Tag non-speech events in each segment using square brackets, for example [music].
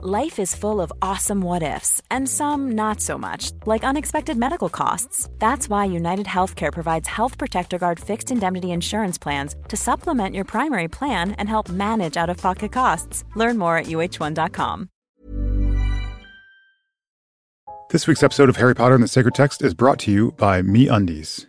Life is full of awesome what ifs, and some not so much, like unexpected medical costs. That's why United Healthcare provides Health Protector Guard fixed indemnity insurance plans to supplement your primary plan and help manage out of pocket costs. Learn more at uh1.com. This week's episode of Harry Potter and the Sacred Text is brought to you by Me Undies.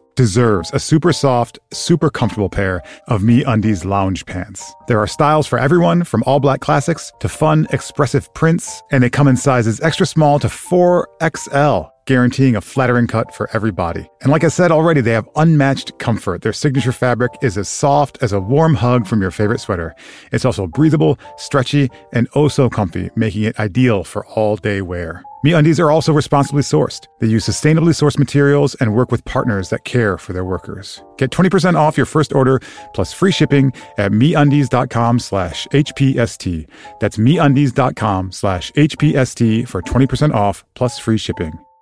deserves a super soft, super comfortable pair of Me Undies lounge pants. There are styles for everyone, from all black classics to fun, expressive prints, and they come in sizes extra small to 4XL guaranteeing a flattering cut for every body. And like I said already, they have unmatched comfort. Their signature fabric is as soft as a warm hug from your favorite sweater. It's also breathable, stretchy, and oh so comfy, making it ideal for all day wear. MeUndies are also responsibly sourced. They use sustainably sourced materials and work with partners that care for their workers. Get 20% off your first order plus free shipping at MeUndies.com slash HPST. That's MeUndies.com slash HPST for 20% off plus free shipping.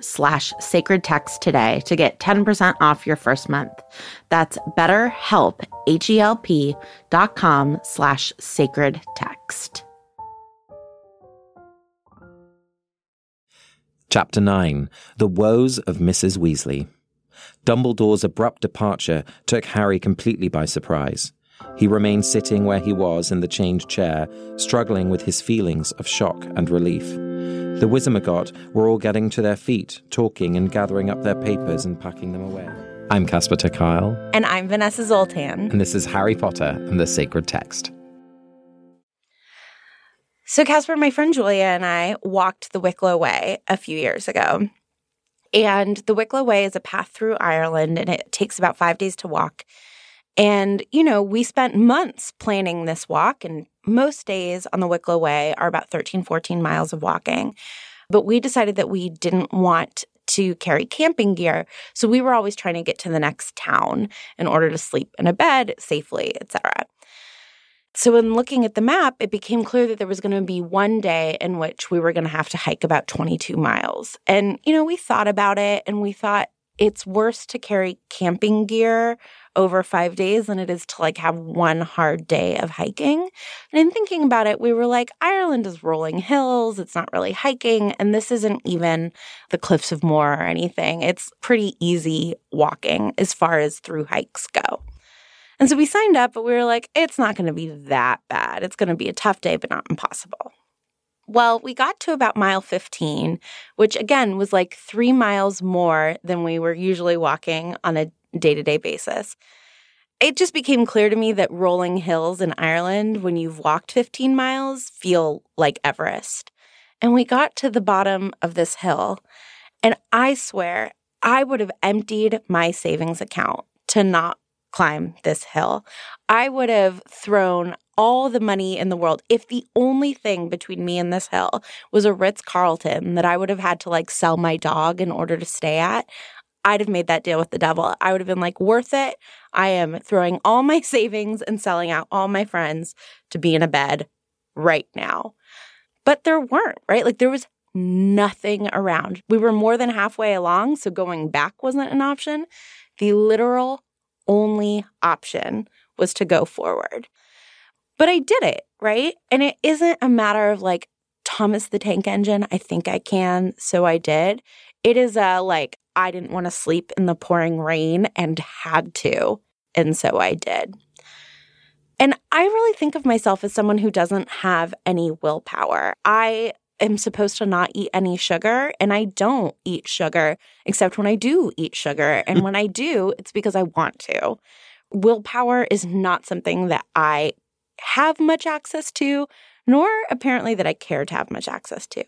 slash sacred text today to get 10% off your first month. That's betterhelp, H-E-L-P dot com slash sacred text. Chapter 9 The Woes of Mrs. Weasley. Dumbledore's abrupt departure took Harry completely by surprise. He remained sitting where he was in the chained chair, struggling with his feelings of shock and relief. The Wizengamot were all getting to their feet, talking and gathering up their papers and packing them away. I'm Casper ter Kuile. And I'm Vanessa Zoltan. And this is Harry Potter and the Sacred Text. So, Casper, my friend Julia and I walked the Wicklow Way a few years ago. And the Wicklow Way is a path through Ireland, and it takes about five days to walk. And, you know, we spent months planning this walk, and most days on the Wicklow Way are about 13, 14 miles of walking. But we decided that we didn't want to carry camping gear, so we were always trying to get to the next town in order to sleep in a bed safely, etc. So, in looking at the map, it became clear that there was going to be one day in which we were going to have to hike about 22 miles. And, you know, we thought about it and we thought it's worse to carry camping gear over five days than it is to like have one hard day of hiking. And in thinking about it, we were like, Ireland is rolling hills. It's not really hiking. And this isn't even the Cliffs of Moher or anything. It's pretty easy walking as far as through hikes go. And so we signed up, but we were like, it's not going to be that bad. It's going to be a tough day, but not impossible. Well, we got to about mile 15, which again was like three miles more than we were usually walking on a day to day basis. It just became clear to me that rolling hills in Ireland, when you've walked 15 miles, feel like Everest. And we got to the bottom of this hill, and I swear I would have emptied my savings account to not climb this hill. I would have thrown all the money in the world if the only thing between me and this hill was a Ritz Carlton that I would have had to like sell my dog in order to stay at. I'd have made that deal with the devil. I would have been like, worth it. I am throwing all my [laughs] savings and selling out all my friends to be in a bed right now. But there weren't, right? Like there was nothing around. We were more than halfway along, so going back wasn't an option. The literal only option was to go forward. But I did it, right? And it isn't a matter of like, Thomas the Tank Engine, I think I can, so I did. It is a like, I didn't want to sleep in the pouring rain and had to, and so I did. And I really think of myself as someone who doesn't have any willpower. I am supposed to not eat any sugar, and I don't eat sugar except when I do eat sugar. [laughs] And when I do, it's because I want to. Willpower is not something that I have much access to, nor apparently that I care to have much access to.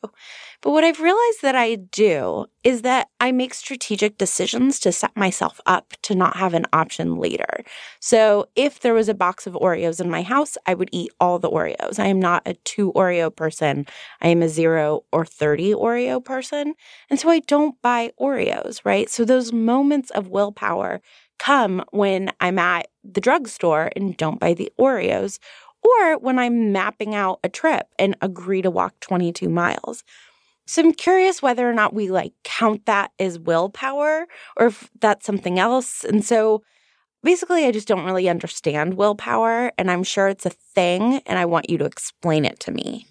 But what I've realized that I do is that I make strategic decisions to set myself up to not have an option later. So if there was a box of Oreos in my house, I would eat all the Oreos. I am not a two Oreo person. I am a zero or 30 Oreo person. And so I don't buy Oreos, right? So those moments of willpower come when I'm at the drugstore and don't buy the Oreos or when I'm mapping out a trip and agree to walk 22 miles. So I'm curious whether or not we like count that as willpower or if that's something else. And so basically, I just don't really understand willpower. And I'm sure it's a thing. And I want you to explain it to me.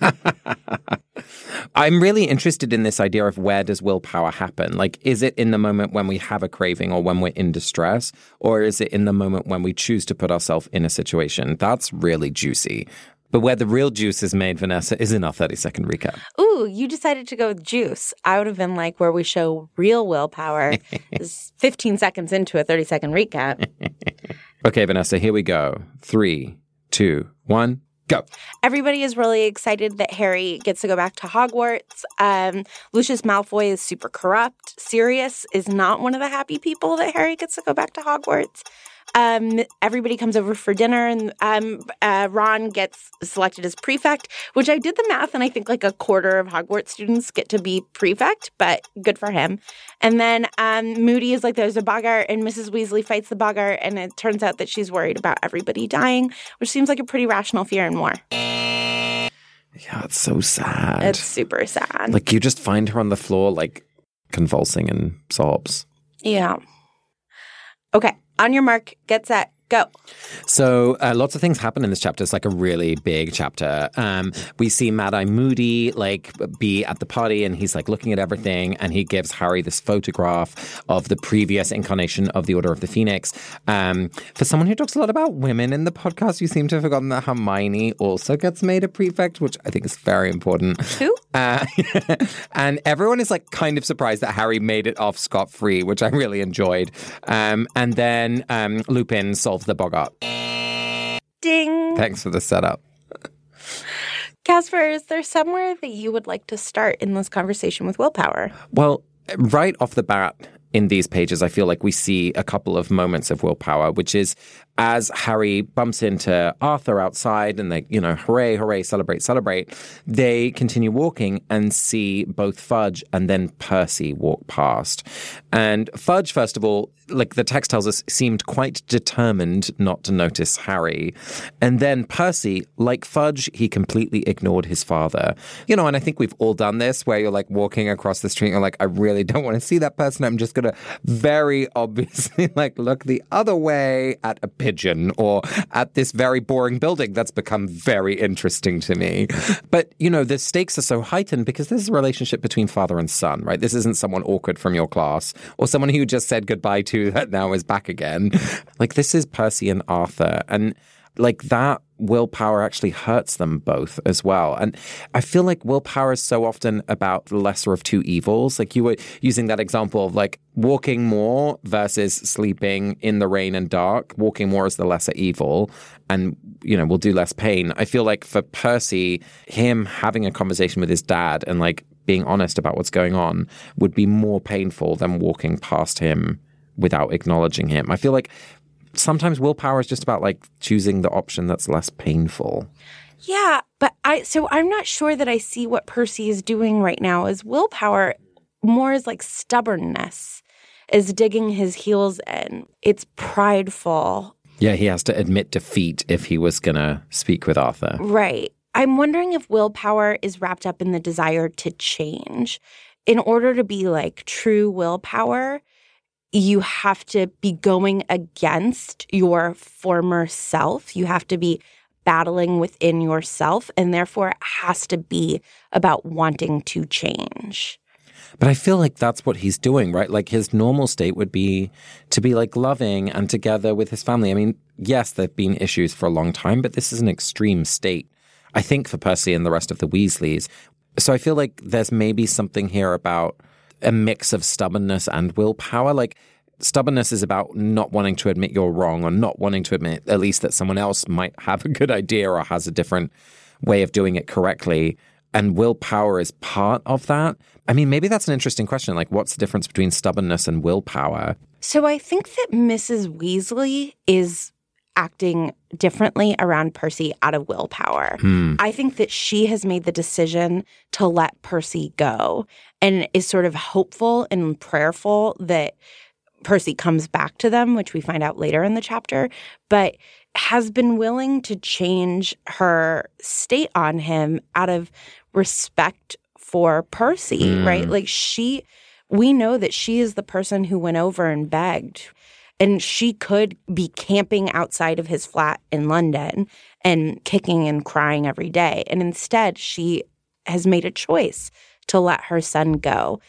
[laughs] I'm really interested in this idea of where does willpower happen? Like, is it in the moment when we have a craving or when we're in distress? Or is it in the moment when we choose to put ourselves in a situation? That's really juicy. But where the real juice is made, Vanessa, is in our 30 second recap. Ooh, you decided to go with juice. I would have been like where we show real willpower [laughs] is 15 seconds into a 30 second recap. [laughs] okay, Vanessa, here we go. Three, two, one. Go. Everybody is really excited that Harry gets to go back to Hogwarts. Um, Lucius Malfoy is super corrupt. Sirius is not one of the happy people that Harry gets to go back to Hogwarts. Um, everybody comes over for dinner, and um, uh, Ron gets selected as prefect, which I did the math, and I think like a quarter of Hogwarts students get to be prefect, but good for him. And then um, Moody is like, there's a boggart, and Mrs. Weasley fights the boggart, and it turns out that she's worried about everybody dying, which seems like a pretty rational fear and more. Yeah, it's so sad. It's super sad. Like you just find her on the floor, like convulsing and sobs. Yeah. Okay on your mark, get set, Go. So uh, lots of things happen in this chapter. It's like a really big chapter. Um, we see Mad Eye Moody like be at the party, and he's like looking at everything, and he gives Harry this photograph of the previous incarnation of the Order of the Phoenix. Um, for someone who talks a lot about women in the podcast, you seem to have forgotten that Hermione also gets made a prefect, which I think is very important. Who? Uh, [laughs] and everyone is like kind of surprised that Harry made it off scot free, which I really enjoyed. Um, and then um, Lupin solves the boggart. Ding. Thanks for the setup. Casper, is there somewhere that you would like to start in this conversation with willpower? Well, right off the bat, in these pages, I feel like we see a couple of moments of willpower, which is as Harry bumps into Arthur outside and they, you know, hooray, hooray, celebrate, celebrate, they continue walking and see both Fudge and then Percy walk past. And Fudge, first of all, like the text tells us, seemed quite determined not to notice Harry. And then Percy, like Fudge, he completely ignored his father. You know, and I think we've all done this where you're like walking across the street, you're like, I really don't want to see that person. I'm just going to very obviously [laughs] like look the other way at a pigeon or at this very boring building that's become very interesting to me. But, you know, the stakes are so heightened because this is a relationship between father and son, right? This isn't someone awkward from your class or someone who you just said goodbye to [laughs] that now is back again. Like, this is Percy and Arthur. And like that willpower actually hurts them both as well. And I feel like willpower is so often about the lesser of two evils. Like you were using that example of like walking more versus sleeping in the rain and dark. Walking more is the lesser evil and, you know, will do less pain. I feel like for Percy, him having a conversation with his dad and like being honest about what's going on would be more painful than walking past him without acknowledging him. I feel like sometimes willpower is just about like choosing the option that's less painful. Yeah, but I so I'm not sure that I see what Percy is doing right now as willpower more as like stubbornness, is digging his heels in. It's prideful. Yeah, he has to admit defeat if he was going to speak with Arthur. Right. I'm wondering if willpower is wrapped up in the desire to change. In order to be like true willpower, you have to be going against your former self. You have to be battling within yourself, and therefore it has to be about wanting to change. But I feel like that's what he's doing, right? Like his normal state would be to be like loving and together with his family. I mean, yes, there have been issues for a long time, but this is an extreme state, I think, for Percy and the rest of the Weasleys. So I feel like there's maybe something here about a mix of stubbornness and willpower. Like stubbornness is about not wanting to admit you're wrong or not wanting to admit at least that someone else might have a good idea or has a different way of doing it correctly. And willpower is part of that. I mean, maybe that's an interesting question. Like, what's the difference between stubbornness and willpower? So I think that Mrs. Weasley is acting differently around Percy out of willpower. Hmm. I think that she has made the decision to let Percy go and is sort of hopeful and prayerful that Percy comes back to them, which we find out later in the chapter, but has been willing to change her state on him out of respect for Percy, Mm. right? Like she, we know that she is the person who went over and begged. And she could be camping outside of his flat in London and kicking and crying every day. And instead, she has made a choice to let her son go,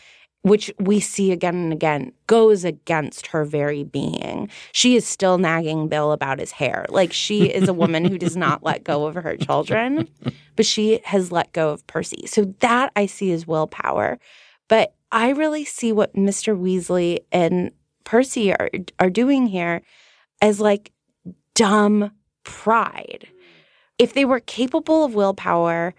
which we see again and again goes against her very being. She is still nagging Bill about his hair. Like she is a woman who does not let go of her children, but she has let go of Percy. So that I see as willpower. But I really see what Mr. Weasley and Percy are are doing here as like dumb pride. If they were capable of willpower,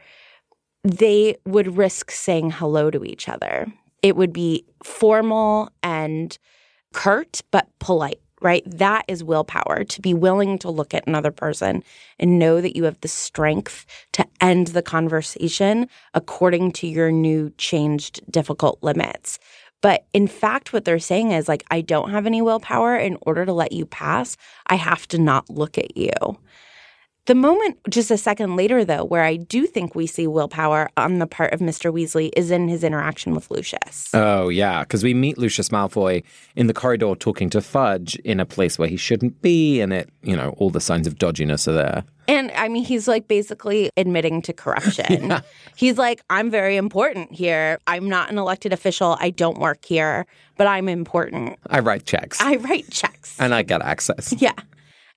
they would risk saying hello to each other. It would be formal and curt, but polite, right? That is willpower to be willing to look at another person and know that you have the strength to end the conversation according to your new changed difficult limits. But in fact, what they're saying is like, I don't have any willpower. In order to let you pass, I have to not look at you. The moment just a second later, though, where I do think we see willpower on the part of Mr. Weasley is in his interaction with Lucius. Oh, yeah, because we meet Lucius Malfoy in the corridor talking to Fudge in a place where he shouldn't be, and it, you know, all the signs of dodginess are there. And I mean, he's like basically admitting to corruption. [laughs] He's like, I'm very important here. I'm not an elected official. I don't work here, but I'm important. I write checks I write checks. and I get access. [laughs] Yeah.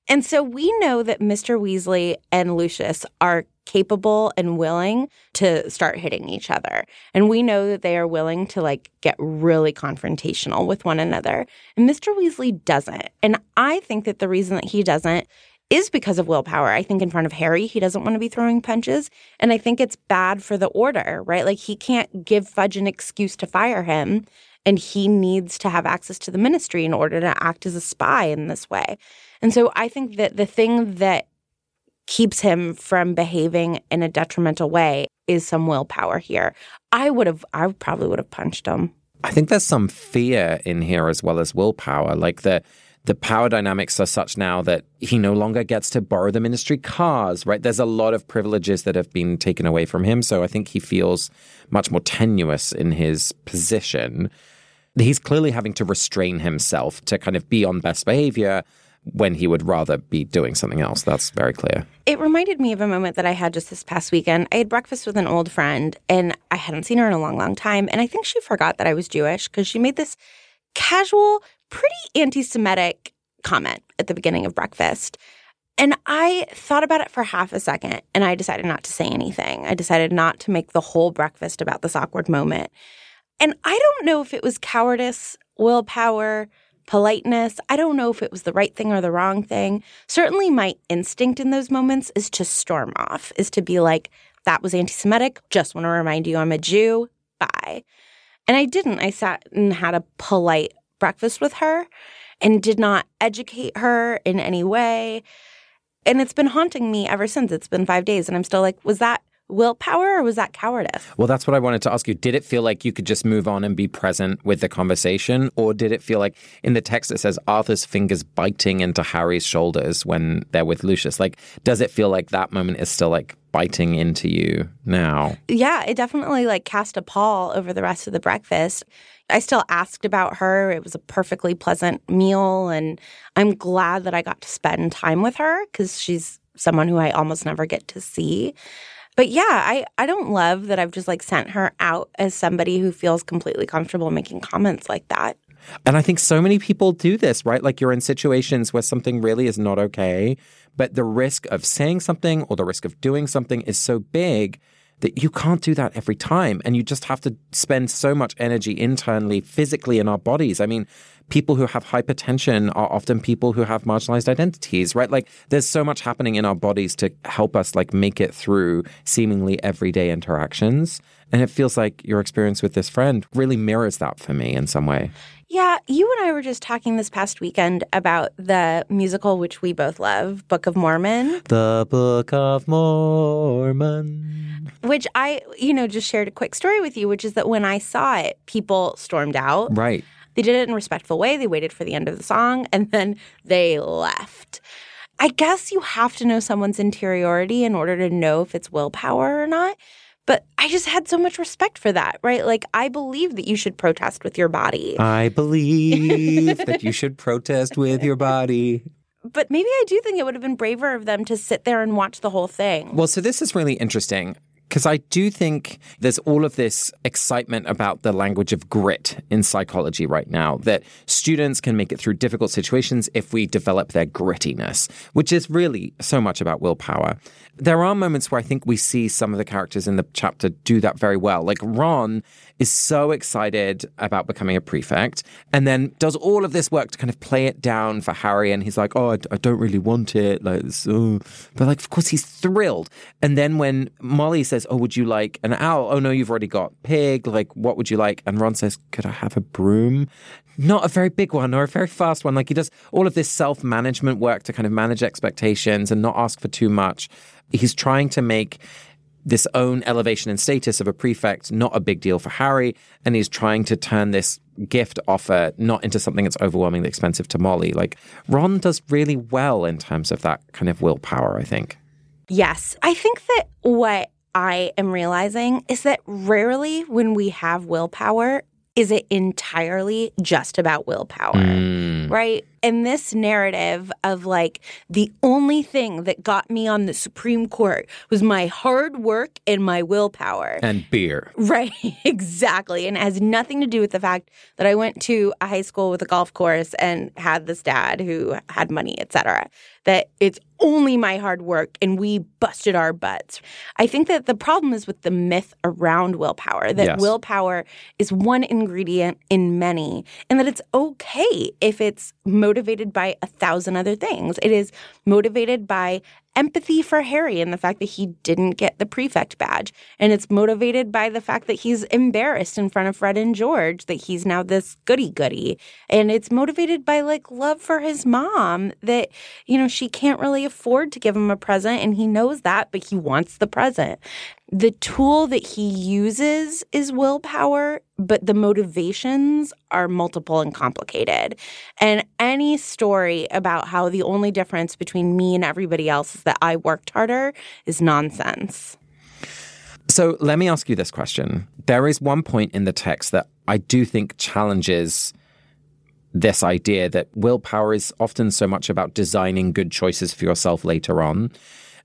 And so we know that Mr. Weasley and Lucius are capable and willing to start hitting each other. And we know that they are willing to like get really confrontational with one another. And Mr. Weasley doesn't. And I think that the reason that he doesn't is because of willpower. I think in front of Harry, he doesn't want to be throwing punches. And I think it's bad for the order, right? Like he can't give Fudge an excuse to fire him. And he needs to have access to the ministry in order to act as a spy in this way. And so I think that the thing that keeps him from behaving in a detrimental way is some willpower here. I would have, I probably would have punched him. I think there's some fear in here as well as willpower. Like the the power dynamics are such now that he no longer gets to borrow the ministry cars, right? There's a lot of privileges that have been taken away from him. So I think he feels much more tenuous in his position. He's clearly having to restrain himself to kind of be on best behavior when he would rather be doing something else. That's very clear. It reminded me of a moment that I had just this past weekend. I had breakfast with an old friend and I hadn't seen her in a long, long time. And I think she forgot that I was Jewish because she made this casual, pretty anti Semitic comment at the beginning of breakfast. And I thought about it for half a second and I decided not to say anything. I decided not to make the whole breakfast about this awkward moment. And I don't know if it was cowardice, willpower, politeness. I don't know if it was the right thing or the wrong thing. Certainly, my instinct in those moments is to storm off, is to be like, that was anti Semitic. Just want to remind you I'm a Jew. Bye. And I didn't. I sat and had a polite breakfast with her and did not educate her in any way. And it's been haunting me ever since. It's been five days. And I'm still like, was that willpower or was that cowardice? Well, that's what I wanted to ask you. Did it feel like you could just move on and be present with the conversation? Or did it feel like in the text it says Arthur's fingers biting into Harry's shoulders when they're with Lucius? Like, does it feel like that moment is still like biting into you now? Yeah, it definitely like cast a pall over the rest of the breakfast. I still asked about her. It was a perfectly pleasant meal. And I'm glad that I got to spend time with her because she's someone who I almost never get to see. But yeah, I, I don't love that I've just like sent her out as somebody who feels completely comfortable making comments like that. And I think so many people do this, right? Like you're in situations where something really is not okay, but the risk of saying something or the risk of doing something is so big that you can't do that every time. And you just have to spend so much energy internally, physically in our bodies. I mean, people who have hypertension are often people who have marginalized identities, right? Like there's so much happening in our bodies to help us like make it through seemingly everyday interactions. And it feels like your experience with this friend really mirrors that for me in some way. Yeah, you and I were just talking this past weekend about the musical which we both love, Book of Mormon. The Book of Mormon. Which I, you know, just shared a quick story with you, which is that when I saw it, people stormed out. Right. They did it in a respectful way. They waited for the end of the song and then they left. I guess you have to know someone's interiority in order to know if it's willpower or not. But I just had so much respect for that, right? Like, I believe that you should protest with your body. I [laughs] believe that you should protest with your body. But maybe I do think it would have been braver of them to sit there and watch the whole thing. Well, so this is really interesting because I do think there's all of this excitement about the language of grit in psychology right now, that students can make it through difficult situations if we develop their grittiness, which is really so much about willpower. There are moments where I think we see some of the characters in the chapter do that very well. Like Ron is so excited about becoming a prefect and then does all of this work to kind of play it down for Harry. And he's like, oh, I, don't really want it. Like, so. Uh. But like, of course, he's thrilled. And then when Molly says, oh, would you like an owl? Oh, no, you've already got pig. Like, what would you like? And Ron says, could I have a broom? Not a very big one or a very fast one. Like he does all of this self management work to kind of manage expectations and not ask for too much. He's trying to make this own elevation and status of a prefect not a big deal for Harry, and he's trying to turn this gift offer not into something that's overwhelmingly expensive to Molly. Like Ron does really well in terms of that kind of willpower, I think. Yes. I think that what I am realizing is that rarely when we have willpower, is it entirely just about willpower, Mm. right? And this narrative of like the only thing that got me on the Supreme Court was my hard work and my willpower. And beer. Right, [laughs] exactly. And it has nothing to do with the fact that I went to a high school with a golf course and had this dad who had money, etc. That it's only my hard work and we busted our butts. I think that the problem is with the myth around willpower, that Yes. willpower is one ingredient in many, and that it's okay if it's motivated by a thousand other things. It is motivated by empathy for Harry and the fact that he didn't get the prefect badge. And it's motivated by the fact that he's embarrassed in front of Fred and George that he's now this goody goody. And it's motivated by like love for his mom that, you know, she can't really afford to give him a present and he knows that, but he wants the present. The tool that he uses is willpower, but the motivations are multiple and complicated. And any story about how the only difference between me and everybody else that I worked harder is nonsense. So let me ask you this question. There is one point in the text that I do think challenges this idea that willpower is often so much about designing good choices for yourself later on.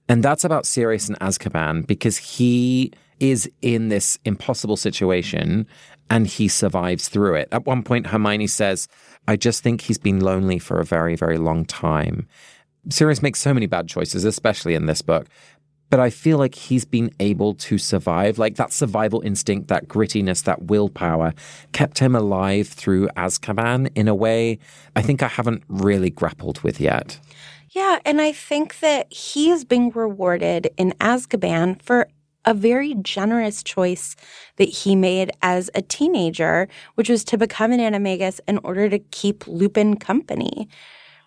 And that's about Sirius and Azkaban because he is in this impossible situation and he survives through it. At one point, Hermione says, I just think he's been lonely for a very, very long time. Sirius makes so many bad choices, especially in this book. But I feel like he's been able to survive. Like that survival instinct, that grittiness, that willpower kept him alive through Azkaban in a way I think I haven't really grappled with yet. Yeah, and I think that he is being rewarded in Azkaban for a very generous choice that he made as a teenager, which was to become an animagus in order to keep Lupin company.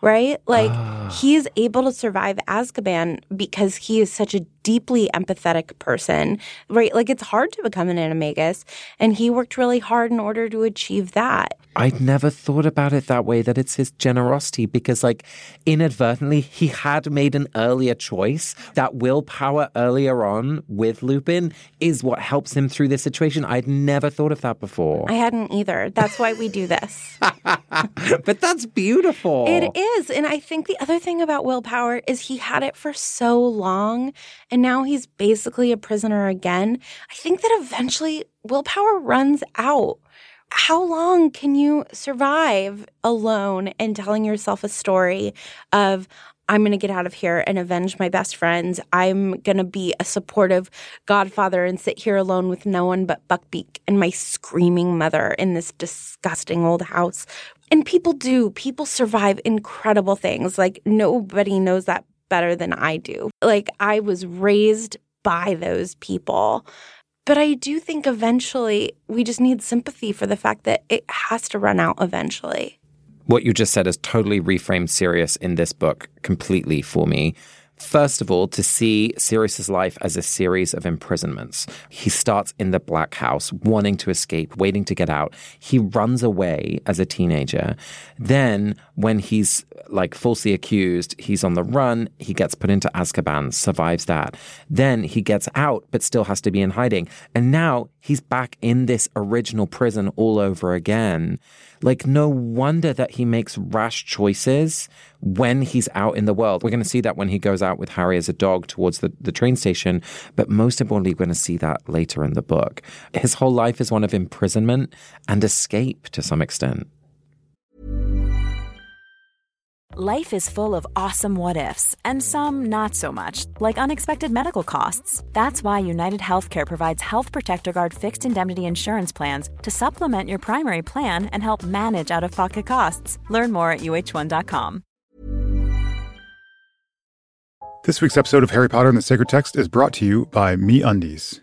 Right? Like ah. he is able to survive Azkaban because he is such a deeply empathetic person, right? Like it's hard to become an animagus. And he worked really hard in order to achieve that. I'd never thought about it that way, that it's his generosity, because, like, inadvertently, he had made an earlier choice. That willpower earlier on with Lupin is what helps him through this situation. I'd never thought of that before. I hadn't either. That's why we do this. [laughs] but that's beautiful. It is. And I think the other thing about willpower is he had it for so long and now he's basically a prisoner again. I think that eventually willpower runs out how long can you survive alone and telling yourself a story of, I'm going to get out of here and avenge my best friends. I'm going to be a supportive godfather and sit here alone with no one but Buckbeak and my screaming mother in this disgusting old house. And people do. People survive incredible things. Like nobody knows that better than I do. Like I was raised by those people. But I do think eventually we just need sympathy for the fact that it has to run out eventually. What you just said has totally reframed Sirius in this book completely for me. First of all, to see Sirius's life as a series of imprisonments. He starts in the Black House, wanting to escape, waiting to get out. He runs away as a teenager. Then, when he's like falsely accused, he's on the run. He gets put into Azkaban, survives that. Then he gets out, but still has to be in hiding. And now he's back in this original prison all over again. Like, no wonder that he makes rash choices when he's out in the world. We're going to see that when he goes out with Harry as a dog towards the, the train station. But most importantly, we're going to see that later in the book. His whole life is one of imprisonment and escape to some extent. Life is full of awesome what ifs, and some not so much, like unexpected medical costs. That's why United Healthcare provides Health Protector Guard fixed indemnity insurance plans to supplement your primary plan and help manage out of pocket costs. Learn more at uh1.com. This week's episode of Harry Potter and the Sacred Text is brought to you by Me Undies.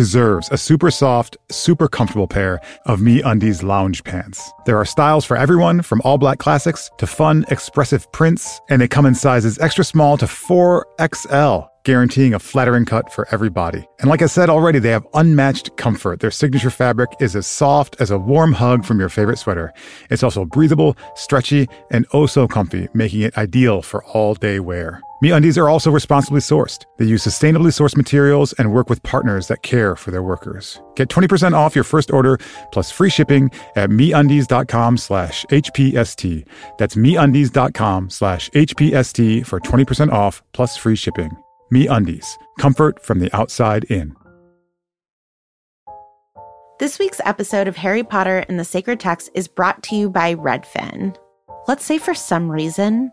deserves a super soft, super comfortable pair of Me Undies lounge pants. There are styles for everyone, from all black classics to fun, expressive prints, and they come in sizes extra small to 4XL guaranteeing a flattering cut for every body. And like I said already, they have unmatched comfort. Their signature fabric is as soft as a warm hug from your favorite sweater. It's also breathable, stretchy, and oh so comfy, making it ideal for all day wear. MeUndies are also responsibly sourced. They use sustainably sourced materials and work with partners that care for their workers. Get 20% off your first order plus free shipping at MeUndies.com slash HPST. That's MeUndies.com slash HPST for 20% off plus free shipping. MeUndies. Comfort from the outside in. This week's episode of Harry Potter and the Sacred Text is brought to you by Redfin. Let's say for some reason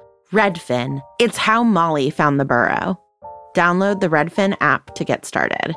Redfin. It's how Molly found the burrow. Download the Redfin app to get started.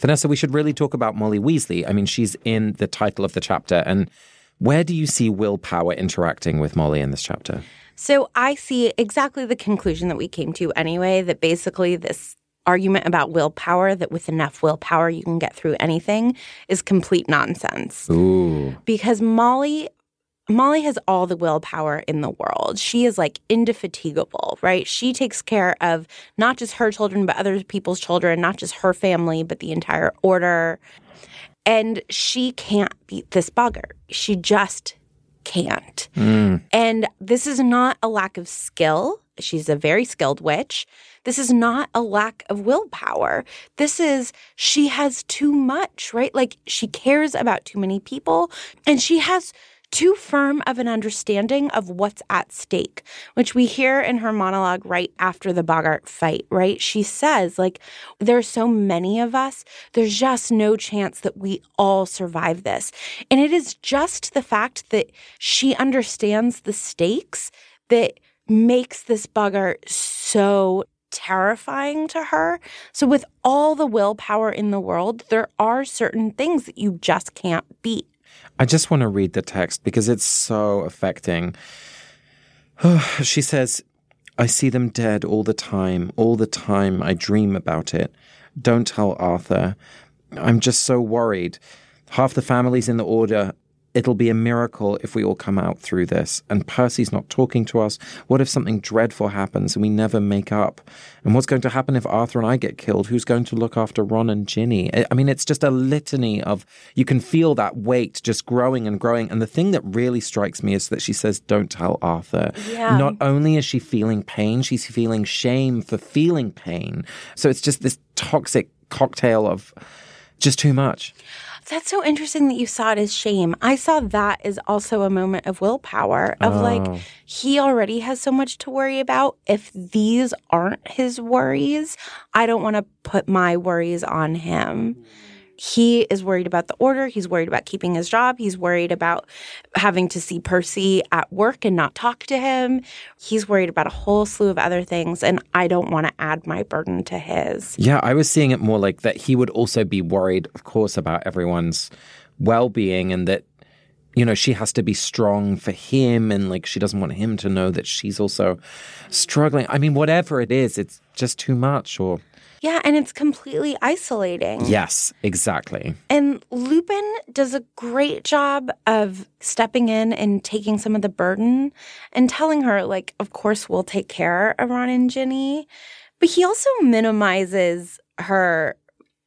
Vanessa, we should really talk about Molly Weasley. I mean, she's in the title of the chapter. And where do you see willpower interacting with Molly in this chapter? So I see exactly the conclusion that we came to anyway that basically this argument about willpower that with enough willpower you can get through anything is complete nonsense. Ooh. Because Molly Molly has all the willpower in the world. She is like indefatigable, right? She takes care of not just her children, but other people's children, not just her family, but the entire order. And she can't beat this boggart. She just can't. Mm. And this is not a lack of skill. She's a very skilled witch. This is not a lack of willpower. This is she has too much, right? Like she cares about too many people and she has too firm of an understanding of what's at stake, which we hear in her monologue right after the boggart fight, right? She says, like, there's so many of us, there's just no chance that we all survive this. And it is just the fact that she understands the stakes that makes this boggart so terrifying to her. So, with all the willpower in the world, there are certain things that you just can't beat. I just want to read the text because it's so affecting. [sighs] she says, I see them dead all the time. All the time I dream about it. Don't tell Arthur. I'm just so worried. Half the families in the order It'll be a miracle if we all come out through this. And Percy's not talking to us. What if something dreadful happens and we never make up? And what's going to happen if Arthur and I get killed? Who's going to look after Ron and Ginny? I mean, it's just a litany of, you can feel that weight just growing and growing. And the thing that really strikes me is that she says, don't tell Arthur. Yeah. Not only is she feeling pain, she's feeling shame for feeling pain. So it's just this toxic cocktail of just too much. That's so interesting that you saw it as shame. I saw that as also a moment of willpower of Oh. like he already has so much to worry about. If these aren't his worries, I don't want to put my worries on him. He is worried about the order. He's worried about keeping his job. He's worried about having to see Percy at work and not talk to him. He's worried about a whole slew of other things. And I don't want to add my burden to his. Yeah, I was seeing it more like that he would also be worried, of course, about everyone's well being and that, you know, she has to be strong for him and like she doesn't want him to know that she's also struggling. I mean, whatever it is, it's just too much or. Yeah. And it's completely isolating. Yes, exactly. And Lupin does a great job of stepping in and taking some of the burden and telling her, like, of course, we'll take care of Ron and Ginny. But he also minimizes her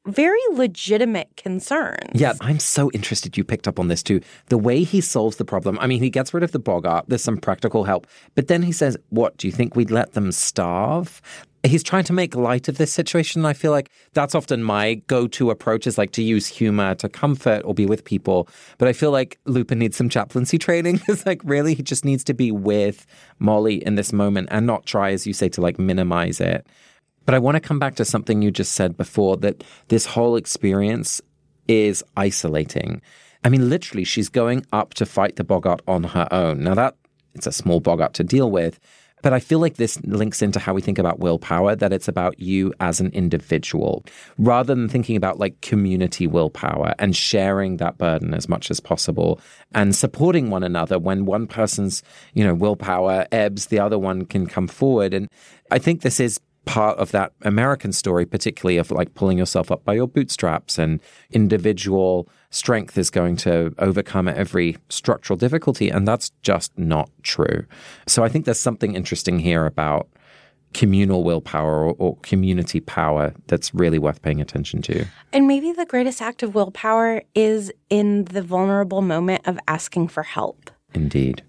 very legitimate concerns. Yeah, I'm so interested you picked up on this too. The way he solves the problem. I mean, he gets rid of the boggart, there's some practical help, but then he says, What, do you think we'd let them starve? He's trying to make light of this situation. I feel like that's often my go to approach is like to use humor to comfort or be with people. But I feel like Lupin needs some chaplaincy training. [laughs] it's like, really, he just needs to be with Molly in this moment and not try, as you say, to like minimize it. But I want to come back to something you just said before that this whole experience is isolating. I mean, literally, she's going up to fight the boggart on her own. Now, that it's a small boggart to deal with. But I feel like this links into how we think about willpower, that it's about you as an individual, rather than thinking about like community willpower and sharing that burden as much as possible and supporting one another when one person's, you know, willpower ebbs, the other one can come forward. And I think this is part of that American story, particularly of like pulling yourself up by your bootstraps and individual strength is going to overcome every structural difficulty. And that's just not true. So I think there's something interesting here about communal willpower or, or community power that's really worth paying attention to. And maybe the greatest act of willpower is in the vulnerable moment of asking for help. Indeed.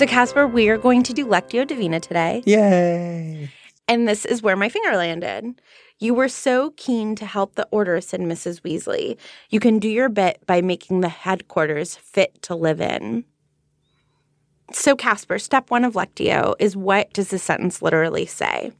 So, Casper, we are going to do Lectio Divina today. Yay. And this is where my finger landed. You were so keen to help the order, said Mrs. Weasley. You can do your bit by making the headquarters fit to live in. So, Casper, step one of Lectio is what does the sentence literally say?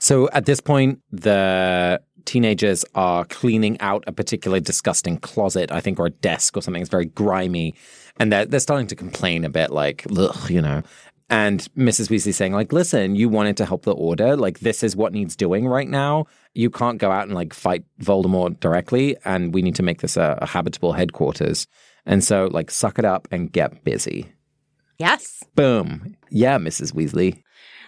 So at this point, the teenagers are cleaning out a particularly disgusting closet, I think, or a desk or something. It's very grimy. And they're, they're starting to complain a bit, like, ugh, you know. And Mrs. Weasley saying, like, listen, you wanted to help the order. Like, this is what needs doing right now. You can't go out and, like, fight Voldemort directly. And we need to make this a, a habitable headquarters. And so, like, suck it up and get busy. Yes. Boom. Yeah, Mrs. Weasley.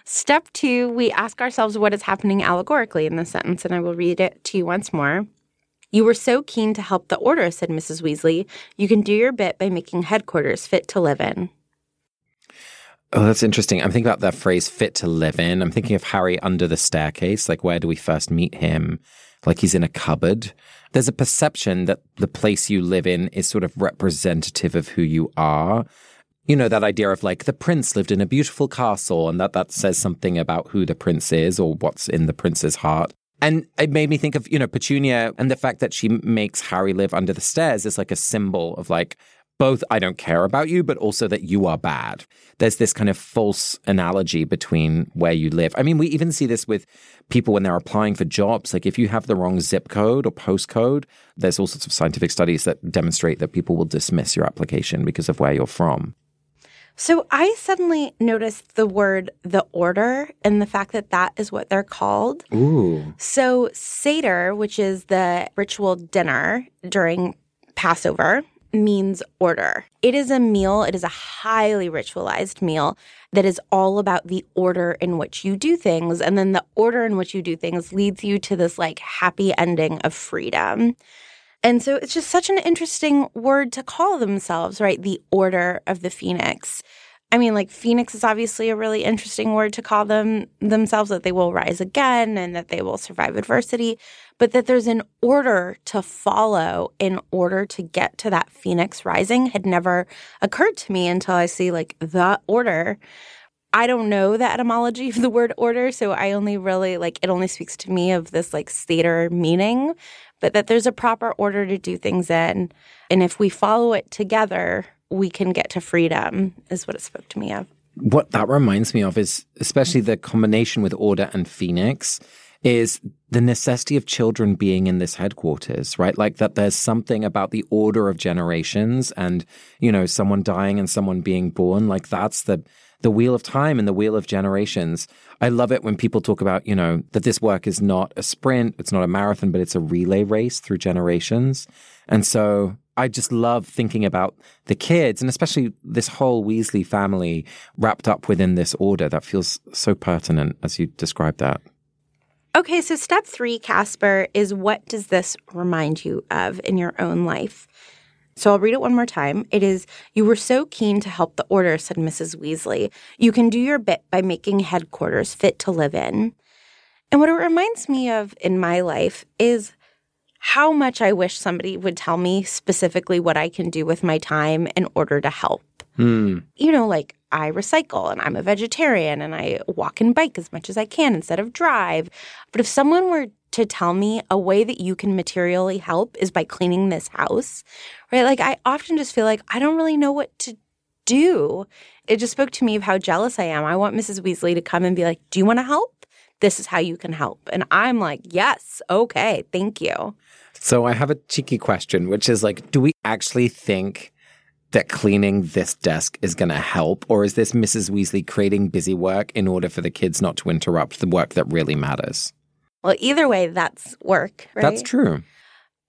Step two, we ask ourselves what is happening allegorically in this sentence, and I will read it to you once more. You were so keen to help the order, said Mrs. Weasley. You can do your bit by making headquarters fit to live in. Oh, that's interesting. I'm thinking about that phrase fit to live in. I'm thinking of Harry under the staircase. Like, where do we first meet him? Like, he's in a cupboard. There's a perception that the place you live in is sort of representative of who you are. You know, that idea of like the prince lived in a beautiful castle and that that says something about who the prince is or what's in the prince's heart. And it made me think of, you know, Petunia and the fact that she makes Harry live under the stairs is like a symbol of like, both I don't care about you, but also that you are bad. There's this kind of false analogy between where you live. I mean, we even see this with people when they're applying for jobs. Like if you have the wrong zip code or postcode, there's all sorts of scientific studies that demonstrate that people will dismiss your application because of where you're from. So I suddenly noticed the word the order and the fact that that is what they're called. Ooh. So Seder, which is the ritual dinner during Passover, means order. It is a meal, it is a highly ritualized meal that is all about the order in which you do things. And then the order in which you do things leads you to this like happy ending of freedom. And so it's just such an interesting word to call themselves, right? The Order of the Phoenix. I mean, like Phoenix is obviously a really interesting word to call them themselves that they will rise again and that they will survive adversity, but that there's an order to follow in order to get to that Phoenix rising had never occurred to me until I see like the order. I don't know the etymology of the word order, so I only really like it only speaks to me of this like Seder meaning, but that there's a proper order to do things in. And if we follow it together, we can get to freedom, is what it spoke to me of. What that reminds me of is especially the combination with Order and Phoenix is the necessity of children being in this headquarters, right? Like that there's something about the order of generations and, you know, someone dying and someone being born. Like that's the, the wheel of time and the wheel of generations. I love it when people talk about, you know, that this work is not a sprint, it's not a marathon, but it's a relay race through generations. And so I just love thinking about the kids and especially this whole Weasley family wrapped up within this order. That feels so pertinent as you describe that. Okay, so step three, Casper, is what does this remind you of in your own life? So I'll read it one more time. It is, You were so keen to help the order, said Mrs. Weasley. You can do your bit by making headquarters fit to live in. And what it reminds me of in my life is how much I wish somebody would tell me specifically what I can do with my time in order to help. Hmm. You know, like I recycle and I'm a vegetarian and I walk and bike as much as I can instead of drive. But if someone were to tell me a way that you can materially help is by cleaning this house, right? Like I often just feel like I don't really know what to do. It just spoke to me of how jealous I am. I want Mrs. Weasley to come and be like, Do you want to help? This is how you can help. And I'm like, Yes, okay, thank you. So I have a cheeky question, which is like, do we actually think that cleaning this desk is going to help? Or is this Mrs. Weasley creating busy work in order for the kids not to interrupt the work that really matters? Well, either way, that's work, right? That's true.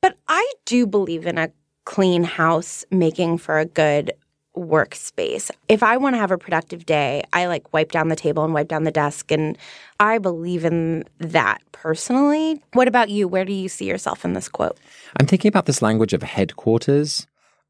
But I do believe in a clean house making for a good workspace. If I want to have a productive day, I like wipe down the table and wipe down the desk. And I believe in that personally. What about you? Where do you see yourself in this quote? I'm thinking about this language of headquarters.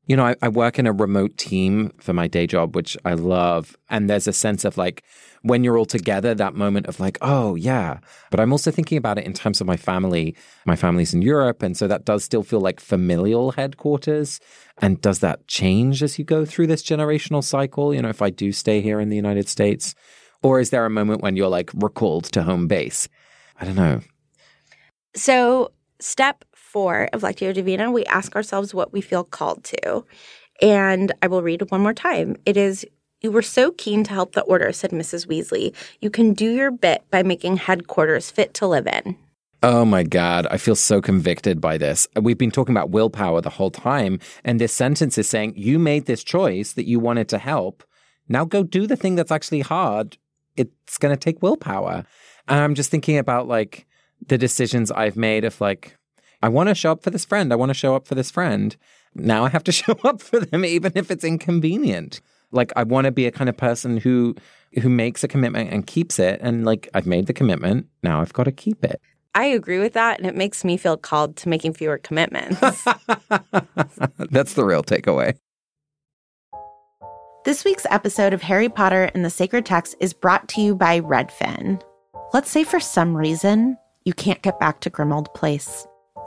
You know, I, I, work in a remote team for my day job, which I love. And there's a sense of like, when you're all together, that moment of like, oh, yeah. But I'm also thinking about it in terms of my family. My family's in Europe. And so that does still feel like familial headquarters. And does that change as you go through this generational cycle? You know, if I do stay here in the United States? Or is there a moment when you're like recalled to home base? I don't know. So, step four of Lectio Divina, we ask ourselves what we feel called to. And I will read one more time. It is you were so keen to help the order, said Mrs. Weasley. You can do your bit by making headquarters fit to live in. Oh my God, I feel so convicted by this. We've been talking about willpower the whole time, and this sentence is saying you made this choice that you wanted to help. Now go do the thing that's actually hard. It's going to take willpower. And I'm just thinking about like the decisions I've made of like, I want to show up for this friend. I want to show up for this friend. Now I have to [laughs] show up for them, even if it's inconvenient. Like I want to be a kind of person who who makes a commitment and keeps it and like I've made the commitment, now I've got to keep it. I agree with that and it makes me feel called to making fewer commitments. [laughs] That's the real takeaway. This week's episode of Harry Potter and the Sacred Text is brought to you by Redfin. Let's say for some reason you can't get back to Grimmauld Place,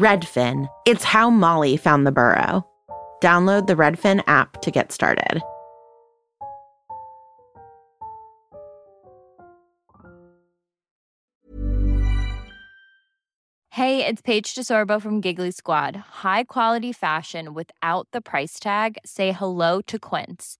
Redfin. It's how Molly found the burrow. Download the Redfin app to get started. Hey, it's Paige DeSorbo from Giggly Squad. High quality fashion without the price tag? Say hello to Quince.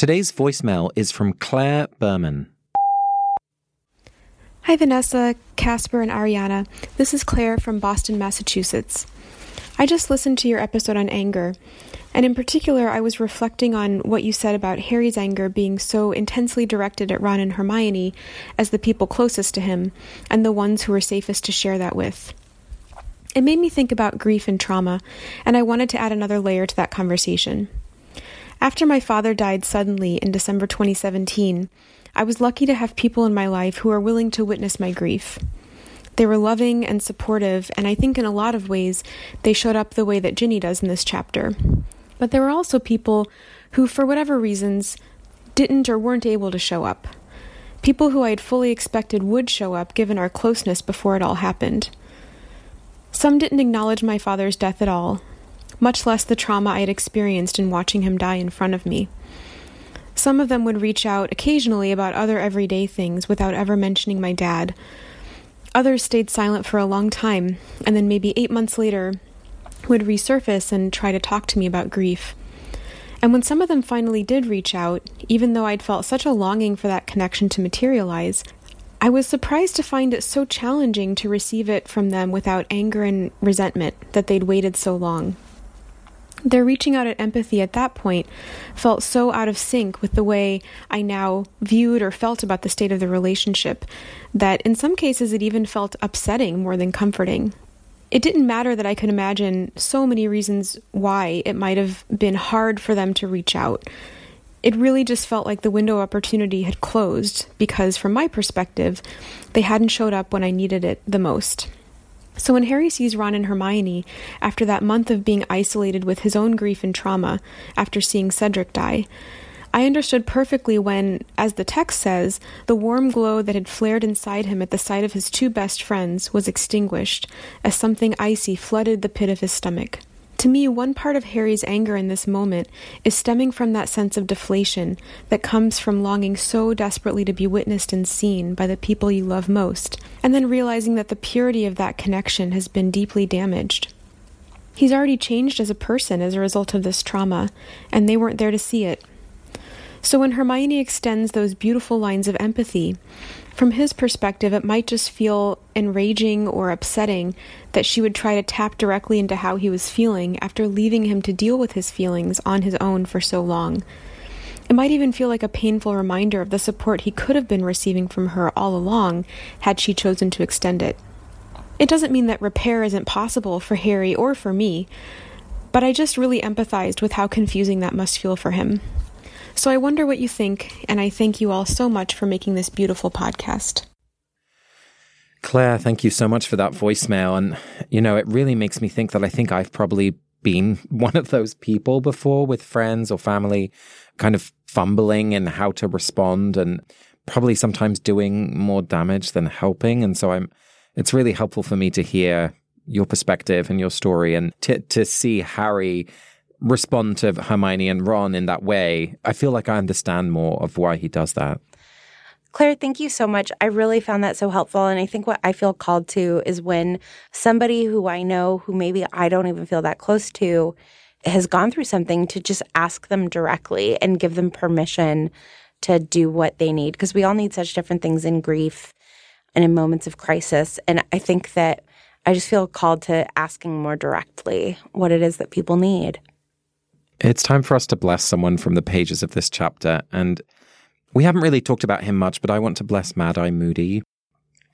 Today's voicemail is from Claire Berman. Hi, Vanessa, Casper, and Ariana. This is Claire from Boston, Massachusetts. I just listened to your episode on anger, and in particular, I was reflecting on what you said about Harry's anger being so intensely directed at Ron and Hermione as the people closest to him and the ones who were safest to share that with. It made me think about grief and trauma, and I wanted to add another layer to that conversation. After my father died suddenly in December 2017, I was lucky to have people in my life who were willing to witness my grief. They were loving and supportive, and I think in a lot of ways they showed up the way that Ginny does in this chapter. But there were also people who, for whatever reasons, didn't or weren't able to show up. People who I had fully expected would show up given our closeness before it all happened. Some didn't acknowledge my father's death at all, much less the trauma I had experienced in watching him die in front of me. Some of them would reach out occasionally about other everyday things without ever mentioning my dad. Others stayed silent for a long time, and then maybe eight months later would resurface and try to talk to me about grief. And when some of them finally did reach out, even though I'd felt such a longing for that connection to materialize, I was surprised to find it so challenging to receive it from them without anger and resentment that they'd waited so long. Their reaching out at empathy at that point felt so out of sync with the way I now viewed or felt about the state of the relationship that in some cases it even felt upsetting more than comforting. It didn't matter that I could imagine so many reasons why it might have been hard for them to reach out. It really just felt like the window opportunity had closed because, from my perspective, they hadn't showed up when I needed it the most. So when Harry sees Ron and Hermione, after that month of being isolated with his own grief and trauma, after seeing Cedric die, I understood perfectly when, as the text says, the warm glow that had flared inside him at the sight of his two best friends was extinguished as something icy flooded the pit of his stomach. To me, one part of Harry's anger in this moment is stemming from that sense of deflation that comes from longing so desperately to be witnessed and seen by the people you love most, and then realizing that the purity of that connection has been deeply damaged. He's already changed as a person as a result of this trauma, and they weren't there to see it. So when Hermione extends those beautiful lines of empathy, from his perspective, it might just feel enraging or upsetting that she would try to tap directly into how he was feeling after leaving him to deal with his feelings on his own for so long. It might even feel like a painful reminder of the support he could have been receiving from her all along had she chosen to extend it. It doesn't mean that repair isn't possible for Harry or for me, but I just really empathized with how confusing that must feel for him. So I wonder what you think, and I thank you all so much for making this beautiful podcast. Claire, thank you so much for that voicemail. And, you know, it really makes me think that I think I've probably been [laughs] one of those people before with friends or family, kind of fumbling in how to respond and probably sometimes doing more damage than helping. And so I'm, it's really helpful for me to hear your perspective and your story and to, to see Harry respond to Hermione and Ron in that way, I feel like I understand more of why he does that. Claire, thank you so much. I really found that so helpful. And I think what I feel called to is when somebody who I know, who maybe I don't even feel that close to, has gone through something, to just ask them directly and give them permission to do what they need. Because we all need such different things in grief and in moments of crisis. And I think that I just feel called to asking more directly what it is that people need. It's time for us to bless someone from the pages of this chapter. And we haven't really talked about him much, but I want to bless Mad Eye Moody.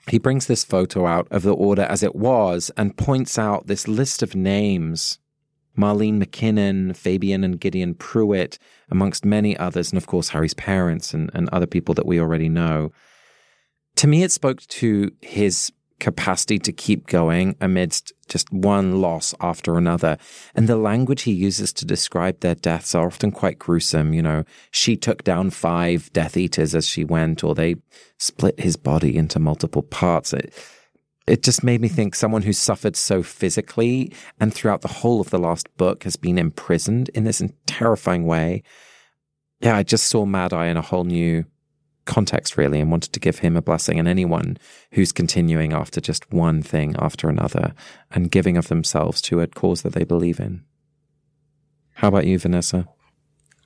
He brings this photo out of the order as it was and points out this list of names Marlene McKinnon, Fabian and Gideon Prewett, amongst many others, and of course Harry's parents and, and other people that we already know. To me, it spoke to his capacity to keep going amidst just one loss after another. And the language he uses to describe their deaths are often quite gruesome. You know, she took down five Death Eaters as she went, or they split his body into multiple parts. It, it just made me think someone who suffered so physically and throughout the whole of the last book has been imprisoned in this terrifying way. Yeah, I just saw Mad Eye in a whole new context really and wanted to give him a blessing and anyone who's continuing after just one thing after another and giving of themselves to a cause that they believe in. How about you, Vanessa?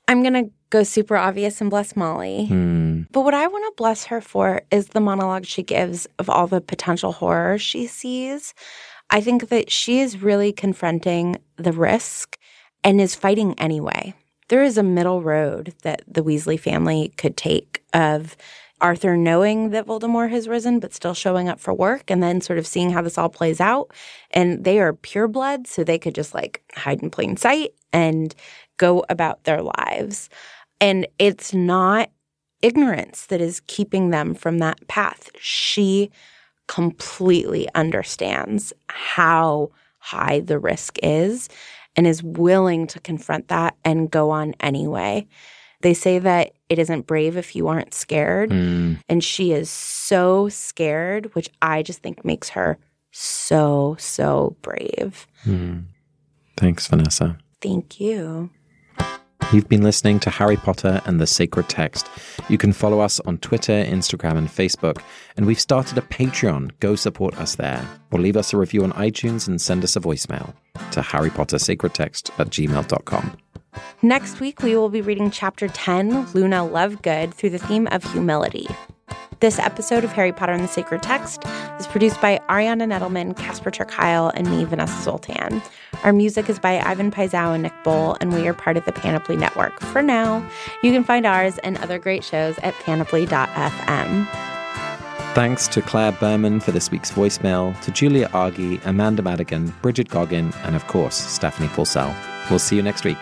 I'm going to go super obvious and bless Molly. Hmm. But what I want to bless her for is the monologue she gives of all the potential horror she sees. I think that she is really confronting the risk and is fighting anyway there is a middle road that the Weasley family could take of Arthur knowing that Voldemort has risen, but still showing up for work and then sort of seeing how this all plays out. And they are pureblood, so they could just like hide in plain sight and go about their lives. And it's not ignorance that is keeping them from that path. She completely understands how high the risk is and is willing to confront that and go on anyway. They say that it isn't brave if you aren't scared. Mm. And she is so scared, which I just think makes her so, so brave. Mm. Thanks, Vanessa. Thank you. You've been listening to Harry Potter and the Sacred Text. You can follow us on Twitter, Instagram, and Facebook. And we've started a Patreon. Go support us there. Or leave us a review on iTunes and send us a voicemail to Harry Potter Sacred Text at gmail.com. Next week, we will be reading Chapter 10, Luna Lovegood, through the theme of humility. This episode of Harry Potter and the Sacred Text is produced by Ariana Nedelman, Casper ter and me, Vanessa Zoltan. Our music is by Ivan Paisau and Nick Bowl, and we are part of the Panoply Network. For now, you can find ours and other great shows at panoply.fm. Thanks to Claire Berman for this week's voicemail, to Julia Argy, Amanda Madigan, Bridget Goggin, and of course, Stephanie Purcell. We'll see you next week.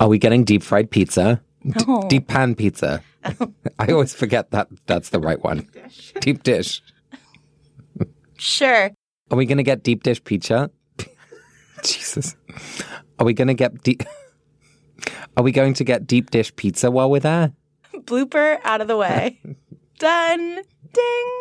Are we getting deep fried pizza? D- No. deep pan pizza. [laughs] I always forget that that's the right one. Deep dish. Sure. Are we going to get deep dish pizza? [laughs] Jesus. Are we going to get deep [laughs] Are we going to get deep dish pizza while we're there? Blooper out of the way. Done. Ding.